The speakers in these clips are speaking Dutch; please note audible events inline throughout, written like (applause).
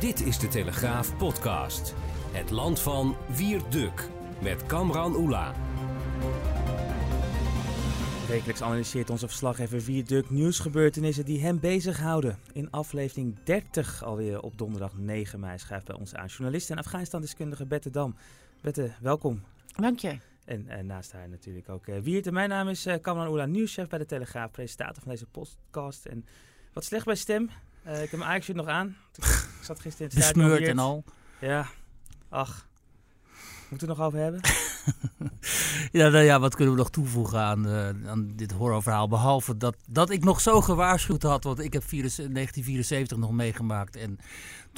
Dit is de Telegraaf podcast. Het land van Wierduk met Kamran Oela. Wekelijks analyseert onze verslaggever Wierduk nieuwsgebeurtenissen die hem bezighouden. In aflevering 30 alweer op donderdag 9 mei schrijft bij ons aan journalist en Afghanistan-deskundige Bette Dam. Bette, welkom. Dank je. En, naast haar natuurlijk ook uh, Wiert. En mijn naam is uh, Kamran Oela, nieuwschef bij de Telegraaf, presentator van deze podcast. En wat slecht bij stem. Uh, ik heb mijn Ajax nog aan. Ik (laughs) zat gisteren in het stadion. Besmeurd en al. Ja, ach. Moeten we het nog over hebben? (laughs) ja, nou ja, wat kunnen we nog toevoegen aan, uh, aan dit horrorverhaal? Behalve dat, dat ik nog zo gewaarschuwd had. Want ik heb 1974 nog meegemaakt. En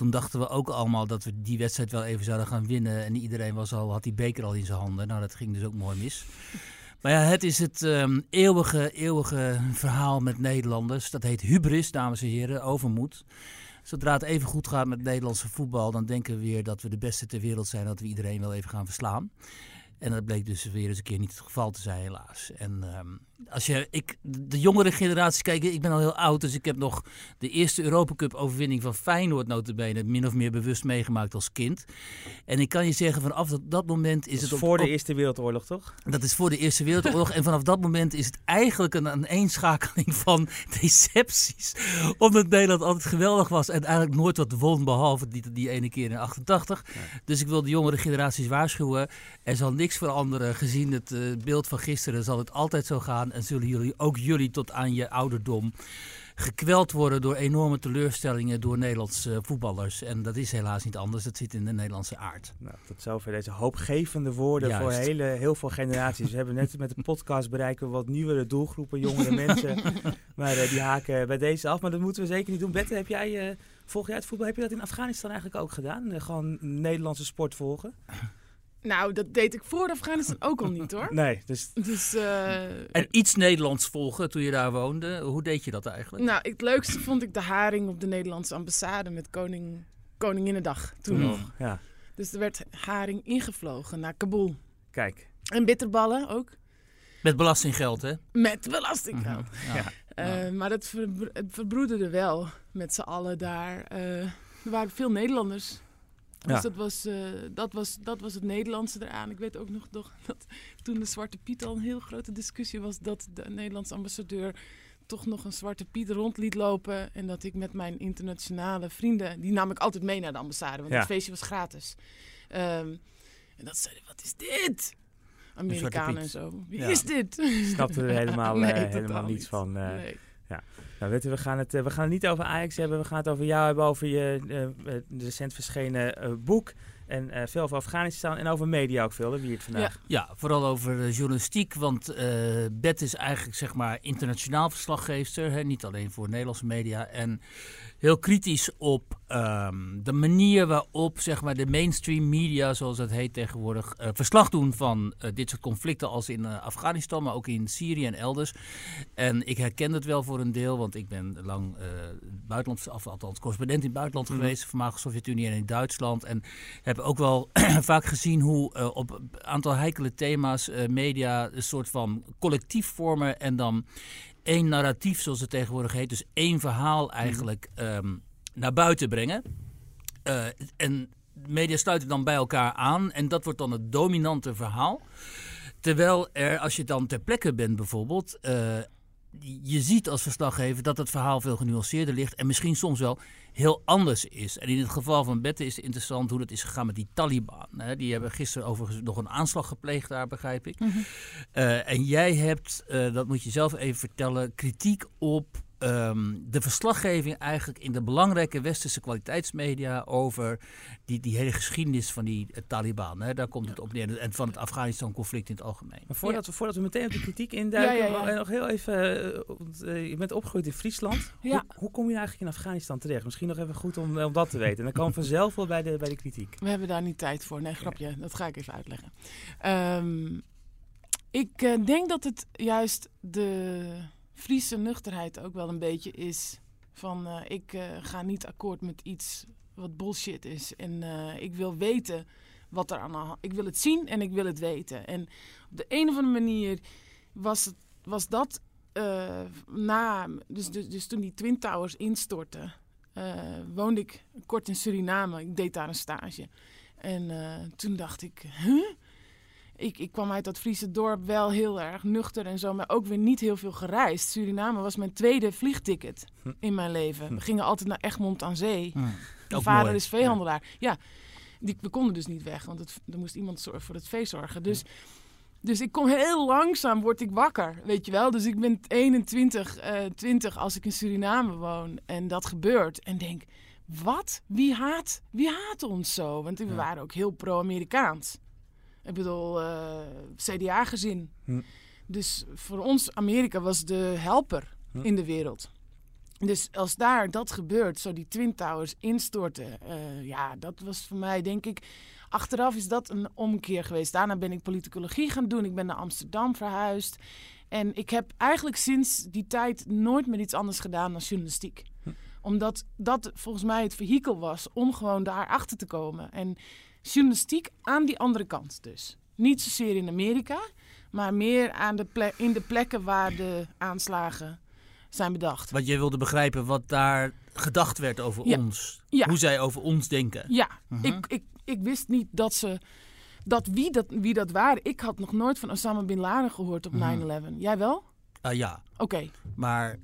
toen dachten we ook allemaal dat we die wedstrijd wel even zouden gaan winnen. En iedereen was al, had die beker al in zijn handen. Nou, dat ging dus ook mooi mis. Maar ja, het is het um, eeuwige, eeuwige verhaal met Nederlanders. Dat heet hubris, dames en heren, overmoed. Zodra het even goed gaat met Nederlandse voetbal, dan denken we weer dat we de beste ter wereld zijn. Dat we iedereen wel even gaan verslaan. En dat bleek dus weer eens een keer niet het geval te zijn, helaas. En um, als je, ik, de jongere generatie, kijk, ik ben al heel oud, dus ik heb nog de eerste Europacup overwinning van Feyenoord notabene min of meer bewust meegemaakt als kind. En ik kan je zeggen, vanaf dat, dat moment is dat het... Is voor de Eerste Wereldoorlog, toch? Dat is voor de Eerste Wereldoorlog. en vanaf dat moment is het eigenlijk een aaneenschakeling van (laughs) decepties. Omdat Nederland altijd geweldig was en eigenlijk nooit wat won, behalve die, die ene keer in 88. Ja. Dus ik wil de jongere generaties waarschuwen. Er zal niks veranderen. Gezien het uh, beeld van gisteren zal het altijd zo gaan en zullen jullie, ook jullie tot aan je ouderdom, gekweld worden door enorme teleurstellingen door Nederlandse voetballers. En dat is helaas niet anders, dat zit in de Nederlandse aard. Nou, tot zover deze hoopgevende woorden Juist. voor hele, heel veel generaties. We hebben net met de podcast bereiken we wat nieuwere doelgroepen, jongere mensen. (laughs) Maar uh, die haken bij deze af, maar dat moeten we zeker niet doen. Bette, heb jij, uh, volg jij het voetbal? Heb je dat in Afghanistan eigenlijk ook gedaan? Uh, gewoon Nederlandse sport volgen? Nou, dat deed ik voor Afghanistan ook al niet hoor. (laughs) Nee, dus... dus uh, en iets Nederlands volgen toen je daar woonde. Hoe deed je dat eigenlijk? Nou, het leukste vond ik de haring op de Nederlandse ambassade met koning, Koninginnedag toen mm. nog. Ja. Dus er werd haring ingevlogen naar Kabul. Kijk. En bitterballen ook. Met belastinggeld, hè? Met belastinggeld. Mm -hmm. ja. ja. Uh, maar het, ver, het verbroederde wel met z'n allen daar. Uh, er waren veel Nederlanders. Dus ja. dat, was, uh, dat, was, dat was het Nederlandse eraan. Ik weet ook nog, dat toen de Zwarte Piet al een heel grote discussie was... dat de Nederlandse ambassadeur toch nog een Zwarte Piet rond liet lopen. En dat ik met mijn internationale vrienden... die nam ik altijd mee naar de ambassade, want ja. het feestje was gratis. Um, en dat zeiden, wat is dit? Amerikanen en zo. Wie ja. is dit? Snapte er helemaal, (laughs) nee, uh, helemaal niets van. Uh, nee. Ja. Nou, we gaan, het, we gaan het niet over Ajax hebben. We gaan het over jou hebben, over je uh, recent verschenen uh, boek. En uh, veel over Afghanistan en over media ook veel, hè, wie het vandaag. Ja, ja vooral over journalistiek. Want Bet is eigenlijk zeg maar internationaal verslaggeefster. Hè, niet alleen voor Nederlandse media. En heel kritisch op um, de manier waarop zeg maar, de mainstream media, zoals het heet tegenwoordig, uh, verslag doen van uh, dit soort conflicten als in uh, Afghanistan, maar ook in Syrië en elders. En ik herken het wel voor een deel, want ik ben lang buitenlands, of althans correspondent in het buitenland mm. geweest, voormalige Sovjet-Unie en in Duitsland. En heb ook wel (clears throat) vaak gezien hoe op een aantal heikele thema's media een soort van collectief vormen en dan één narratief, zoals het tegenwoordig heet. Dus één verhaal eigenlijk um, naar buiten brengen. Uh, en media sluiten dan bij elkaar aan. En dat wordt dan het dominante verhaal. Terwijl er, als je dan ter plekke bent bijvoorbeeld... Uh, je ziet als verslaggever dat het verhaal veel genuanceerder ligt en misschien soms wel heel anders is. En in het geval van Bette is het interessant hoe dat is gegaan met die Taliban. Hè. Die hebben gisteren overigens nog een aanslag gepleegd daar, begrijp ik. Mm -hmm. uh, en jij hebt, uh, dat moet je zelf even vertellen, kritiek op ehm, de verslaggeving eigenlijk in de belangrijke westerse kwaliteitsmedia over die, die hele geschiedenis van die uh, Taliban. Hè, daar komt het op neer. En van het Afghanistan-conflict in het algemeen. Maar voordat, we, voordat we meteen op de kritiek induiken, ja, nog heel even. je bent opgegroeid in Friesland. Hoe, hoe, kom je eigenlijk in Afghanistan terecht? Misschien nog even goed om, om dat te weten. En dan komen we vanzelf wel bij de, bij de kritiek. We hebben daar niet tijd voor. Nee, grapje. Dat ga ik even uitleggen. Um, ik uh, denk dat het juist de Friese nuchterheid ook wel een beetje is. Van uh, ik uh, ga niet akkoord met iets wat bullshit is. En ik wil weten wat er aan de hand Ik wil het zien en ik wil het weten. En op de een of andere manier was, het, was dat na. Dus, dus, dus, toen die Twin Towers instortten, woonde ik kort in Suriname. Ik deed daar een stage. En toen dacht ik? Ik, ik kwam uit dat Friese dorp wel heel erg nuchter en zo, maar ook weer niet heel veel gereisd. Suriname was mijn tweede vliegticket hm. in mijn leven. We hm. gingen altijd naar Egmond aan Zee. Hm. Mijn vader is veehandelaar. Ja, die, we konden dus niet weg, want het, er moest iemand zorgen voor het vee zorgen. Dus, dus ik kom heel langzaam, word ik wakker, weet je wel. Dus ik ben 21, uh, 20 als ik in Suriname woon en dat gebeurt. En denk, wat? Wie haat, wie haat ons zo? Want we waren ook heel pro-Amerikaans. Ik bedoel, uh, CDA-gezin. Hm. Dus voor ons, Amerika was de helper hm. in de wereld. Dus als daar dat gebeurt, zo die Twin Towers instorten, uh, ja, dat was voor mij, denk ik, achteraf is dat een omkeer geweest. Daarna ben ik politicologie gaan doen. Ik ben naar Amsterdam verhuisd. En ik heb eigenlijk sinds die tijd nooit meer iets anders gedaan dan journalistiek. Hm. Omdat dat volgens mij het vehikel was om gewoon daar achter te komen. En journalistiek aan die andere kant dus. Niet zozeer in Amerika, maar meer aan de in de plekken waar de aanslagen zijn bedacht. Want jij wilde begrijpen wat daar gedacht werd over ons. Ja. Hoe zij over ons denken. Ja, mhm. ik, ik, ik wist niet dat ze... Dat wie, dat wie dat waren. Ik had nog nooit van Osama Bin Laden gehoord op 9-11. Mhm. Jij wel? Uh, ja. Oké. Maar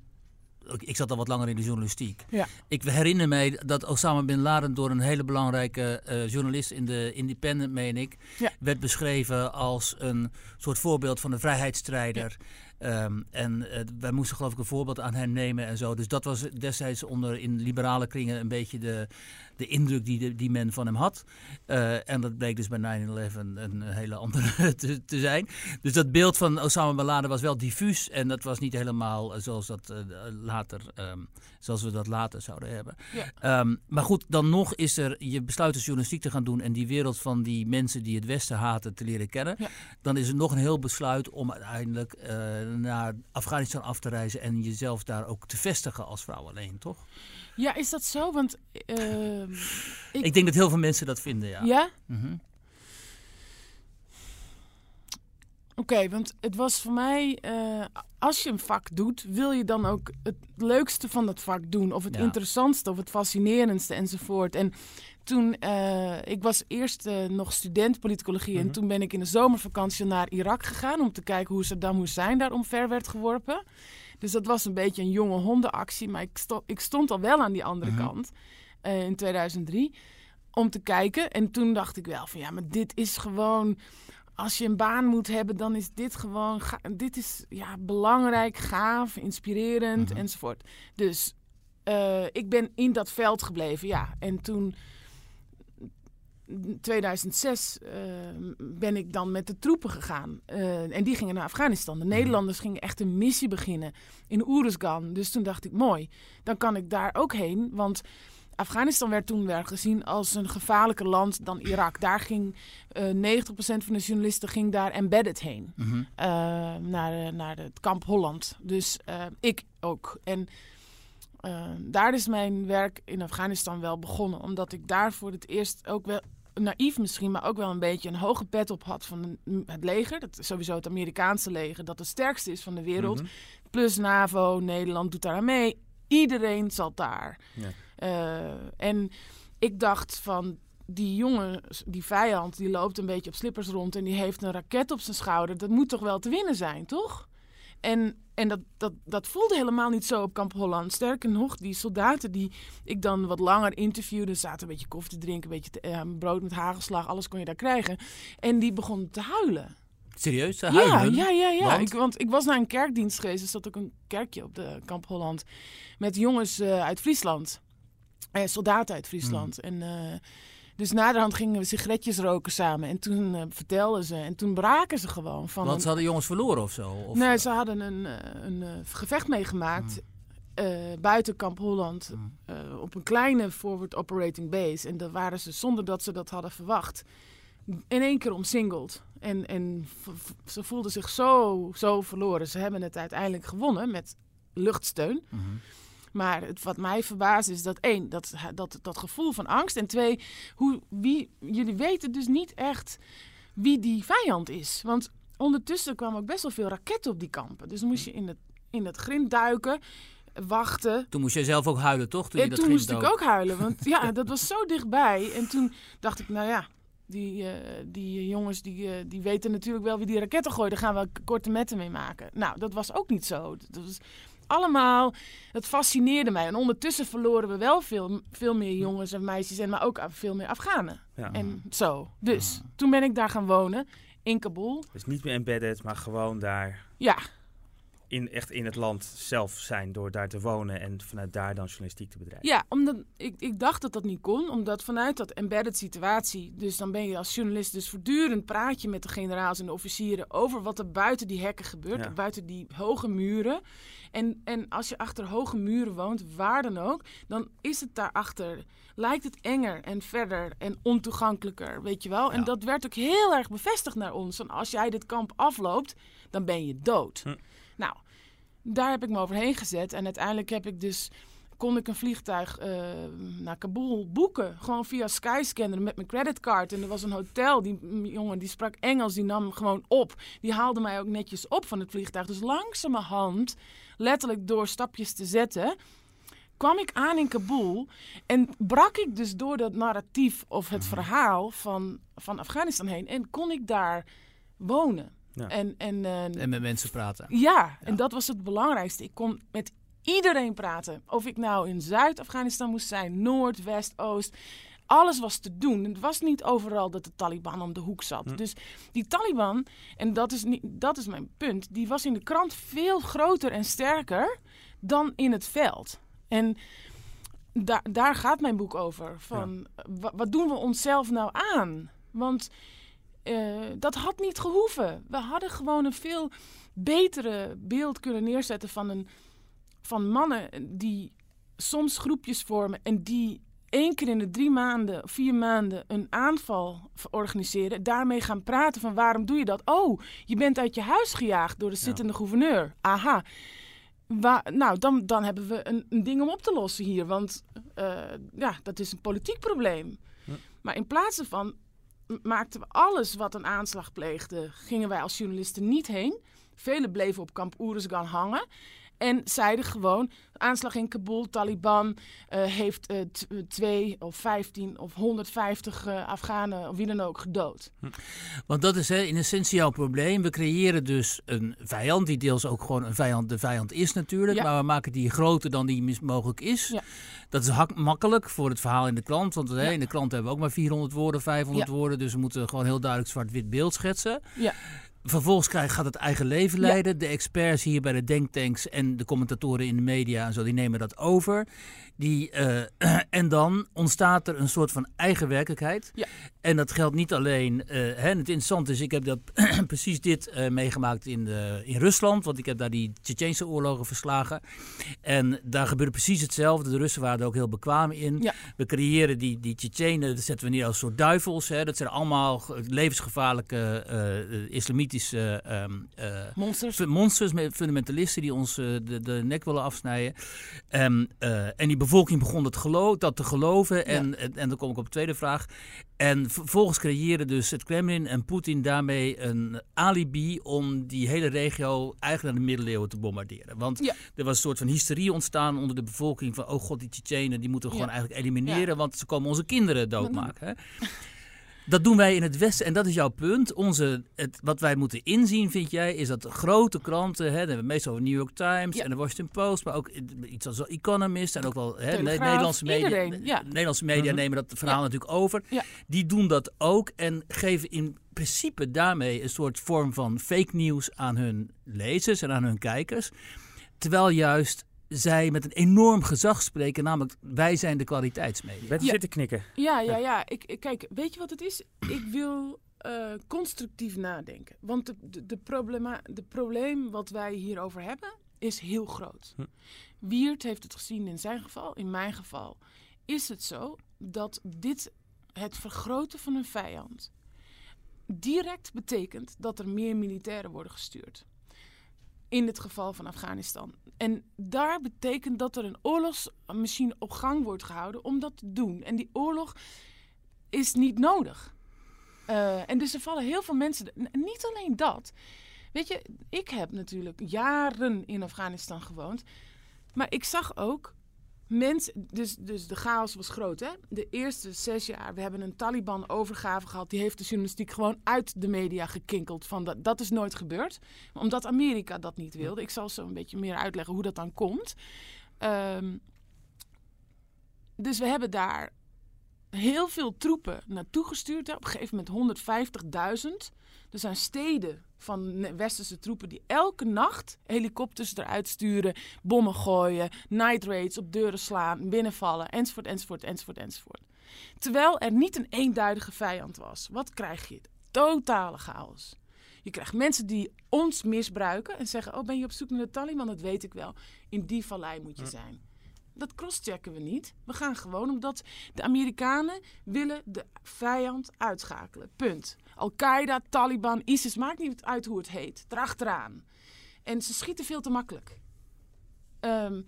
ik zat al wat langer in de journalistiek. Ja. Ik herinner mij dat Osama Bin Laden door een hele belangrijke uh, journalist in de Independent, meen ik, werd beschreven als een soort voorbeeld van een vrijheidsstrijder. Ehm, en uh, wij moesten geloof ik een voorbeeld aan hem nemen en zo. Dus dat was destijds onder in liberale kringen een beetje de, de indruk die, die men van hem had. Uh, en dat bleek dus bij 9-11 een hele andere (laughs) te, te, zijn. Dus dat beeld van Osama Bin Laden was wel diffuus. En dat was niet helemaal eh, zoals, dat, uh, later, um, zoals we dat later zouden hebben. Ja. Um, maar goed, dan nog is er, je besluit dus journalistiek te gaan doen en die wereld van die mensen die het Westen haten te leren kennen. Ja. Dan is er nog een heel besluit om uiteindelijk naar Afghanistan af te reizen en jezelf daar ook te vestigen als vrouw alleen, toch? Ja, is dat zo? Want uh, (laughs) ik... ik... denk dat heel veel mensen dat vinden, ja. Ja? Mm Oké, want het was voor mij, uh, als je een vak doet, wil je dan ook het leukste van dat vak doen. Of het interessantste of het fascinerendste enzovoort. En toen, uh, ik was eerst uh, nog student politicologie en mhm. toen ben ik in de zomervakantie naar Irak gegaan om te kijken hoe Saddam Hussein daar omver werd geworpen. Dus dat was een beetje een jonge hondenactie, maar ik, sto ik stond al wel aan die andere mhm. kant in 2003 om te kijken. En toen dacht ik wel van ja, maar dit is gewoon als je een baan moet hebben, dan is dit gewoon, dit is ja, belangrijk, gaaf, inspirerend mhm. enzovoort. Dus ik ben in dat veld gebleven, ja. En toen 2006 uh, ben ik dan met de troepen gegaan. Uh, en die gingen naar Afghanistan. De mhm. Nederlanders gingen echt een missie beginnen in Uruzgan. Dus toen dacht ik, mooi, dan kan ik daar ook heen. Want Afghanistan werd toen wel gezien als een gevaarlijker land dan Irak. Daar ging uh, 90% van de journalisten ging daar embedded heen. Mm naar, naar het kamp Holland. Dus ik ook. En daar is mijn werk in Afghanistan wel begonnen. Omdat ik daar voor het eerst ook wel naïef misschien, maar ook wel een beetje een hoge pet op had van het leger. Dat is sowieso het Amerikaanse leger, dat het sterkste is van de wereld. Mhm. Plus NAVO, Nederland doet daar aan mee. Iedereen zat daar. Ja. Uh, en ik dacht van, die jongen, die vijand, die loopt een beetje op slippers rond en die heeft een raket op zijn schouder. Dat moet toch wel te winnen zijn, toch? En, en dat, dat, dat voelde helemaal niet zo op Kamp Holland. Sterker nog, die soldaten die ik dan wat langer interviewde, zaten een beetje koffie te drinken, een beetje te, uh, brood met hagelslag, alles kon je daar krijgen. En die begonnen te huilen. Serieus? Ja, ja, ja, ja. Want? Ik, want ik was naar een kerkdienst geweest. Er zat ook een kerkje op de Kamp Holland. Met jongens uh, uit Friesland. Uh, soldaten uit Friesland. Hmm. En, uh, dus naderhand gingen we sigaretjes roken samen. En toen vertelden ze. En toen braken ze gewoon. Van Want ze hadden jongens verloren of zo? Of? Nee, ze hadden een, een gevecht meegemaakt. Hmm. buiten Kamp Holland. Hmm. op een kleine forward operating base. En daar waren ze zonder dat ze dat hadden verwacht in één keer omsingeld. En, en ze voelden zich zo, zo verloren. Ze hebben het uiteindelijk gewonnen met luchtsteun. Mhm. Maar het, wat mij verbaast is dat één, dat, dat, dat gevoel van angst. En twee, hoe, wie, jullie weten dus niet echt wie die vijand is. Want ondertussen kwamen ook best wel veel raketten op die kampen. Dus moest je in het, in het grind duiken wachten. Toen moest je zelf ook huilen, toch? Toen, toen moest ik ook huilen, want ja, (laughs) dat was zo dichtbij. En toen dacht ik, nou ja, die, uh, die jongens die, uh, die weten natuurlijk wel wie die raketten gooien. Daar gaan we korte metten mee maken. Nou, dat was ook niet zo. Dat was allemaal, het fascineerde mij. En ondertussen verloren we wel veel, veel meer jongens en meisjes, en maar ook veel meer Afghanen. Ja. En zo. Dus toen ben ik daar gaan wonen in Kabul. Dus niet meer embedded, maar gewoon daar. Ja, in, echt in het land zelf zijn door daar te wonen en vanuit daar dan journalistiek te bedrijven? Ja, omdat ik, ik dacht dat dat niet kon, omdat vanuit dat embedded situatie, dus dan ben je als journalist dus voortdurend praat je met de generaals en de officieren over wat er buiten die hekken gebeurt, buiten die hoge muren. En, en als je achter hoge muren woont, waar dan ook, dan is het daarachter, lijkt het enger en verder en ontoegankelijker, weet je wel. En dat werd ook heel erg bevestigd naar ons. Van als jij dit kamp afloopt, dan ben je dood. Hm. Nou, daar heb ik me overheen gezet. En uiteindelijk heb ik dus kon ik een vliegtuig uh, naar Kabul boeken. Gewoon via Skyscanner met mijn creditcard. En er was een hotel. Die jongen die sprak Engels, die nam gewoon op. Die haalde mij ook netjes op van het vliegtuig. Dus langzamerhand, letterlijk door stapjes te zetten, kwam ik aan in Kabul. En brak ik dus door dat narratief of het mhm. verhaal van, van Afghanistan heen. En kon ik daar wonen. En, en, uh, en met mensen praten. Ja, en dat was het belangrijkste. Ik kon met iedereen praten. Of ik nou in Zuid-Afghanistan moest zijn, Noord, West, Oost. Alles was te doen. Het was niet overal dat de Taliban om de hoek zat. Hm. Dus die Taliban, en dat is, niet, dat is mijn punt, die was in de krant veel groter en sterker dan in het veld. En daar, daar gaat mijn boek over. Van, wat doen we onszelf nou aan? Want uh, dat had niet gehoeven. We hadden gewoon een veel betere beeld kunnen neerzetten van, een, van mannen die soms groepjes vormen en die één keer in de drie maanden, vier maanden een aanval organiseren. Daarmee gaan praten van waarom doe je dat? Oh, je bent uit je huis gejaagd door de zittende gouverneur. Aha. nou, dan, dan hebben we een, een, ding om op te lossen hier. Want uh, ja, dat is een politiek probleem. Maar in plaats van maakten we alles wat een aanslag pleegde, gingen wij als journalisten niet heen. Velen bleven op kamp Oeruzgan hangen. En zeiden gewoon, aanslag in Kabul, Taliban uh, heeft uh, twee of vijftien of 150 uh, Afghanen of wie dan ook gedood. Hm. Want dat is hè, in essentie jouw probleem. We creëren dus een vijand, die deels ook gewoon een vijand, de vijand is natuurlijk. Maar we maken die groter dan die mogelijk is. Ja. Dat is makkelijk voor het verhaal in de krant. Want hè, in de krant hebben we ook maar 400 woorden, 500 woorden. Dus we moeten gewoon heel duidelijk zwart-wit beeld schetsen. Ja. Vervolgens krijg, gaat het eigen leven leiden. De experts hier bij de denktanks en de commentatoren in de media en zo, die nemen dat over. Die, uh, (clears throat) en dan ontstaat er een soort van eigen werkelijkheid. Ja. En dat geldt niet alleen. Uh, hè, het interessante is, ik heb dat (clears throat) precies dit uh, meegemaakt in, in Rusland. Want ik heb daar die Tsjetsjense oorlogen verslagen. En daar gebeurde precies hetzelfde. De Russen waren er ook heel bekwaam in. Ja. We creëren die, die Tsjetsjenen, dat zetten we neer als soort duivels. Hè. Dat zijn allemaal levensgevaarlijke islamitische um, monsters. monsters, fundamentalisten die ons de, de nek willen afsnijden. Um, en die bevolking begon het geloof, dat te geloven. En, en, en, dan kom ik op de tweede vraag. En vervolgens creëren dus het Kremlin en Poetin daarmee een alibi om die hele regio eigenlijk naar de middeleeuwen te bombarderen. Want er was een soort van hysterie ontstaan onder de bevolking van, oh god, die Tsjetsjenen, die moeten we gewoon eigenlijk elimineren, want ze komen onze kinderen doodmaken. Hè? Dat doen wij in het Westen en dat is jouw punt. Onze, het, wat wij moeten inzien, vind jij, is dat grote kranten, hè, hebben meestal de New York Times en de Washington Post, maar ook iets als Economist en ook wel hè, Nederlandse media. ja. Nederlandse media mhm. nemen dat verhaal natuurlijk over. Die doen dat ook en geven in principe daarmee een soort vorm van fake news aan hun lezers en aan hun kijkers. Terwijl juist zij met een enorm gezag spreken, namelijk wij zijn de kwaliteitsmedia. Bent ja. zitten knikken. Ja, ja, ja. Ik, kijk, weet je wat het is? Ik wil uh, constructief nadenken. Want de, de, de, problema, de probleem wat wij hierover hebben is heel groot. Hm. Wiert heeft het gezien in zijn geval, in mijn geval. Is het zo dat dit, het vergroten van een vijand, direct betekent dat er meer militairen worden gestuurd? In het geval van Afghanistan. En daar betekent dat er een oorlogsmachine op gang wordt gehouden om dat te doen. En die oorlog is niet nodig. Uh, en dus er vallen heel veel mensen. Niet alleen dat. Weet je, ik heb natuurlijk jaren in Afghanistan gewoond. Maar ik zag ook mensen, dus, dus de chaos was groot. Hè? De eerste zes jaar, we hebben een Taliban-overgave gehad. Die heeft de journalistiek gewoon uit de media gekinkeld. Van dat, dat is nooit gebeurd. Omdat Amerika dat niet wilde. Ik zal zo een beetje meer uitleggen hoe dat dan komt. Um, dus we hebben daar heel veel troepen naartoe gestuurd. Hè? Op een gegeven moment 150.000. Er zijn steden van westerse troepen die elke nacht helikopters eruit sturen, bommen gooien, night raids op deuren slaan, binnenvallen, enzovoort, enzovoort, enzovoort, enzovoort. Terwijl er niet een eenduidige vijand was. Wat krijg je? Totale chaos. Je krijgt mensen die ons misbruiken en zeggen: Oh, ben je op zoek naar de Taliban? Dat weet ik wel. In die vallei moet je zijn dat crosschecken we niet. We gaan gewoon omdat de Amerikanen willen de vijand uitschakelen. Punt. Al-Qaeda, Taliban, ISIS, maakt niet uit hoe het heet. Erachteraan. En ze schieten veel te makkelijk. Um,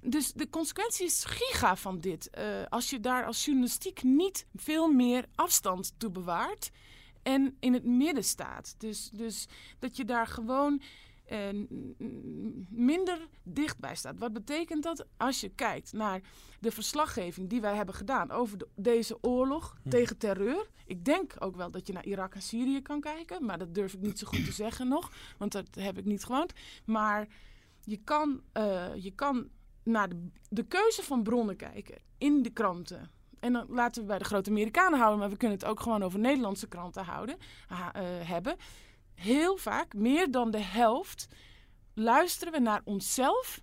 dus de consequentie is giga van dit. Uh, als je daar als journalistiek niet veel meer afstand toe bewaart en in het midden staat. Dus, dus dat je daar gewoon minder dichtbij staat. Wat betekent dat als je kijkt naar de verslaggeving die wij hebben gedaan over deze oorlog hm. tegen terreur? Ik denk ook wel dat je naar Irak en Syrië kan kijken, maar dat durf ik niet zo goed te zeggen nog, want dat heb ik niet gewoond. Maar je kan, uh, je kan naar de, de keuze van bronnen kijken in de kranten. En dan laten we bij de grote Amerikanen houden, maar we kunnen het ook gewoon over Nederlandse kranten houden, uh, hebben heel vaak, meer dan de helft, luisteren we naar onszelf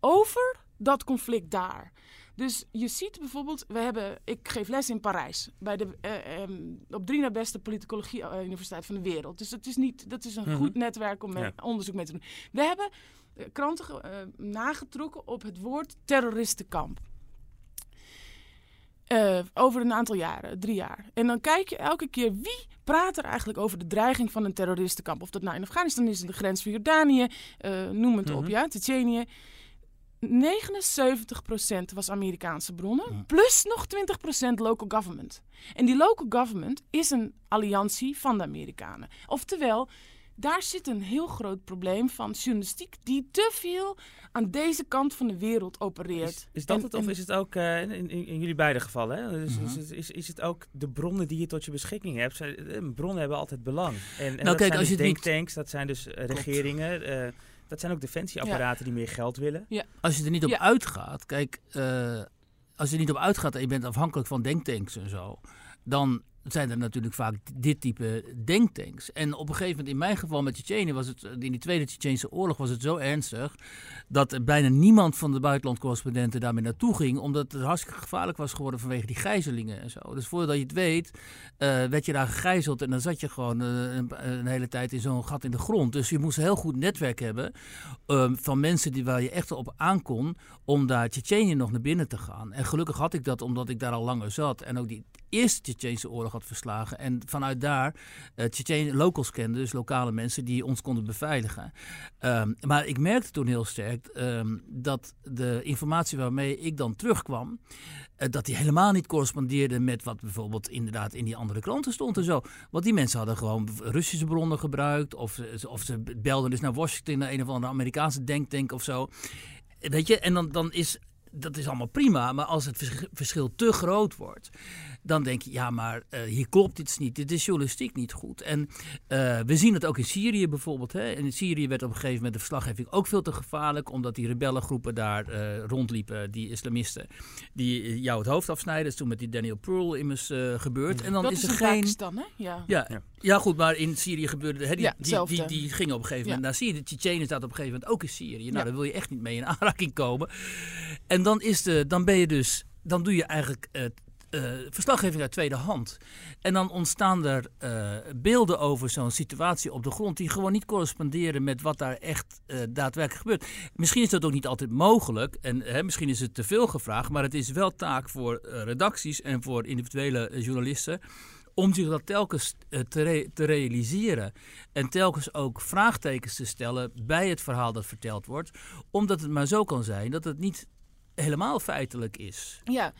over dat conflict daar. Dus je ziet bijvoorbeeld, we hebben, ik geef les in Parijs, bij de, uh, um, op drie na beste politicologie uh, universiteit van de wereld. Dus dat is, niet, dat is een mhm. goed netwerk om onderzoek mee te doen. We hebben kranten nagetrokken op het woord terroristenkamp. over een aantal jaren, drie jaar. En dan kijk je elke keer wie praat er eigenlijk over de dreiging van een terroristenkamp. Of dat nou in Afghanistan is, de grens van Jordanië, uh, noem het op, mhm. ja, Tsjetsjenië. 79% was Amerikaanse bronnen, plus nog 20% local government. En die local government is een alliantie van de Amerikanen. Oftewel, daar zit een heel groot probleem van journalistiek die te veel aan deze kant van de wereld opereert. Is, is dat het of is het ook uh, in, in, jullie beide gevallen? Hè? Dus, is, het, is, is, het ook de bronnen die je tot je beschikking hebt? Eh, bronnen hebben altijd belang. En, en nou, dat kijk, zijn als dus je denktanks, dat zijn dus uh, regeringen. Uh, dat zijn ook defensieapparaten die meer geld willen. Ja. Als je er niet op uitgaat, kijk, als je er niet op uitgaat en je bent afhankelijk van denktanks en zo, dan zijn er natuurlijk vaak dit type denktanks. En op een gegeven moment, in mijn geval met Tsjetsjenië, was het in die tweede Tsjetsjense oorlog was het zo ernstig dat bijna niemand van de buitenlandcorrespondenten daarmee naartoe ging, omdat het hartstikke gevaarlijk was geworden vanwege die gijzelingen en zo. Dus voordat je het weet, uh, werd je daar gegijzeld en dan zat je gewoon uh, een, een, hele tijd in zo'n gat in de grond. Dus je moest een heel goed netwerk hebben uh, van mensen die, waar je echt op aankon om daar Tsjetsjenië nog naar binnen te gaan. En gelukkig had ik dat omdat ik daar al langer zat en ook die eerste Tsjetsjense oorlog had verslagen. En vanuit daar uh, locals kende, dus lokale mensen die ons konden beveiligen. Um, maar ik merkte toen heel sterk um, dat de informatie waarmee ik dan terugkwam, uh, dat die helemaal niet correspondeerde met wat bijvoorbeeld inderdaad in die andere kranten stond en zo. Want die mensen hadden gewoon Russische bronnen gebruikt, of, of ze belden dus naar Washington, naar een of andere Amerikaanse denktank of zo. Weet je, en dan, dan is dat is allemaal prima. Maar als het verschil te groot wordt, dan denk je, ja, maar uh, hier klopt iets niet. Dit is journalistiek niet goed. En uh, we zien het ook in Syrië bijvoorbeeld. Hè. In Syrië werd op een gegeven moment de verslaggeving ook veel te gevaarlijk, omdat die rebellengroepen daar uh, rondliepen, die islamisten, die jou het hoofd afsnijden. Dat is toen met die Daniel Pearl immers gebeurd. En dan dat is er geen. Pakistan, hè? Ja. Ja, ja. Ja, goed, maar in Syrië gebeurde. Hè, die, Ja, die, die, gingen op een gegeven moment naar Syrië. De Tsjetsjenen staat op een gegeven moment ook in Syrië. Nou, Ja. daar wil je echt niet mee in aanraking komen. En dan, is de, dan ben je dus. Dan doe je eigenlijk. eh, eh, verslaggeving uit tweede hand. En dan ontstaan er eh, beelden over zo'n situatie op de grond die gewoon niet corresponderen met wat daar echt daadwerkelijk gebeurt. Misschien is dat ook niet altijd mogelijk en hè, misschien is het te veel gevraagd, maar het is wel taak voor redacties en voor individuele journalisten om zich dat telkens eh, te, re- te realiseren. En telkens ook vraagtekens te stellen bij het verhaal dat verteld wordt. Omdat het maar zo kan zijn dat het niet helemaal feitelijk is. Ja,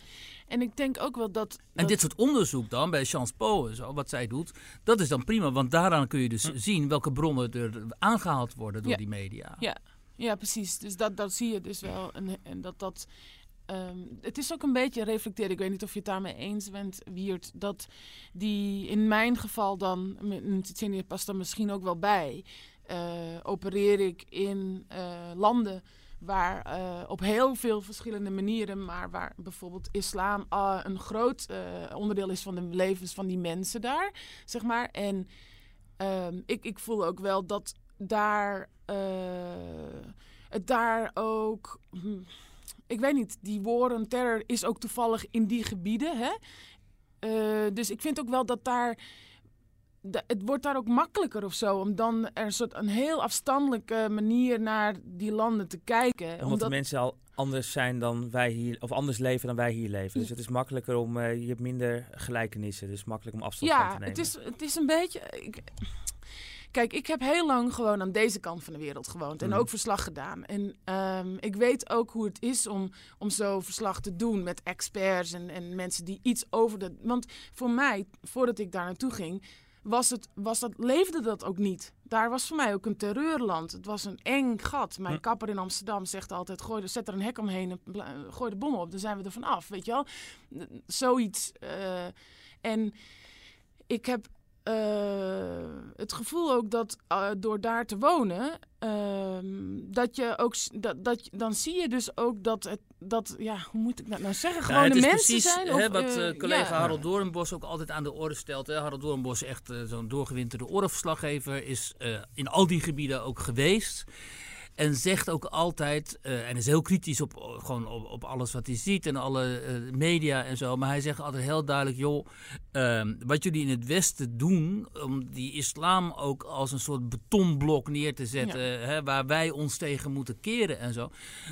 en ik denk ook wel dat... En dat- dit soort onderzoek dan, bij Chance Po en zo, wat zij doet, dat is dan prima. Want daaraan kun je dus zien welke bronnen er aangehaald worden door Ja. die media. Ja, ja precies. Dus dat, dat zie je dus wel. En, en dat dat... ehm, het is ook een beetje reflecteren. Ik weet niet of je het daarmee eens bent, Wiert. Dat die in mijn geval dan, Tsjetsjenië past er misschien ook wel bij. eh, opereer ik in eh, landen waar eh, op heel veel verschillende manieren, maar waar bijvoorbeeld islam ah, een groot onderdeel is van de levens van die mensen daar, zeg maar. En ehm, ik, ik voel ook wel dat daar het daar ook. hm, ik weet niet, die war on terror is ook toevallig in die gebieden. Hè? Eh, dus ik vind ook wel dat daar. da- het wordt daar ook makkelijker of zo om dan er een soort een heel afstandelijke manier naar die landen te kijken. Omdat, de mensen al anders zijn dan wij hier, of anders leven dan wij hier leven. Dus het is makkelijker om, eh, je hebt minder gelijkenissen, dus makkelijk om afstand van te Ja, nemen. het is, het is een beetje. Ik, kijk, ik heb heel lang gewoon aan deze kant van de wereld gewoond en Mhm. ook verslag gedaan. En ehm, ik weet ook hoe het is om, om zo verslag te doen met experts en, en mensen die iets over de. Want voor mij, voordat ik daar naartoe ging, was het, was dat, leefde dat ook niet. Daar was voor mij ook een terreurland. Het was een eng gat. Mijn Hm. kapper in Amsterdam zegt altijd: gooi, er- zet er een hek omheen en gooi de bom op. Dan zijn we er vanaf. Weet je wel? Zoiets. eh, en ik heb het gevoel ook dat eh, door daar te wonen, ehm, dat je ook, dat, dat, dan zie je dus ook dat het, dat, ja, hoe moet ik dat nou zeggen? Gewoon de is mensen precies zijn. hè, of, wat eh, eh, collega ja. Harold Doornbos ook altijd aan de orde stelt. Hè. Harold Doornbos, echt eh, zo'n doorgewinterde orenverslaggever, is eh, in al die gebieden ook geweest. En zegt ook altijd, eh, en is heel kritisch op, gewoon op, op alles wat hij ziet en alle eh, media en zo. Maar hij zegt altijd heel duidelijk, joh, ehm, wat jullie in het Westen doen, om die islam ook als een soort betonblok neer te zetten, hè, waar wij ons tegen moeten keren en zo.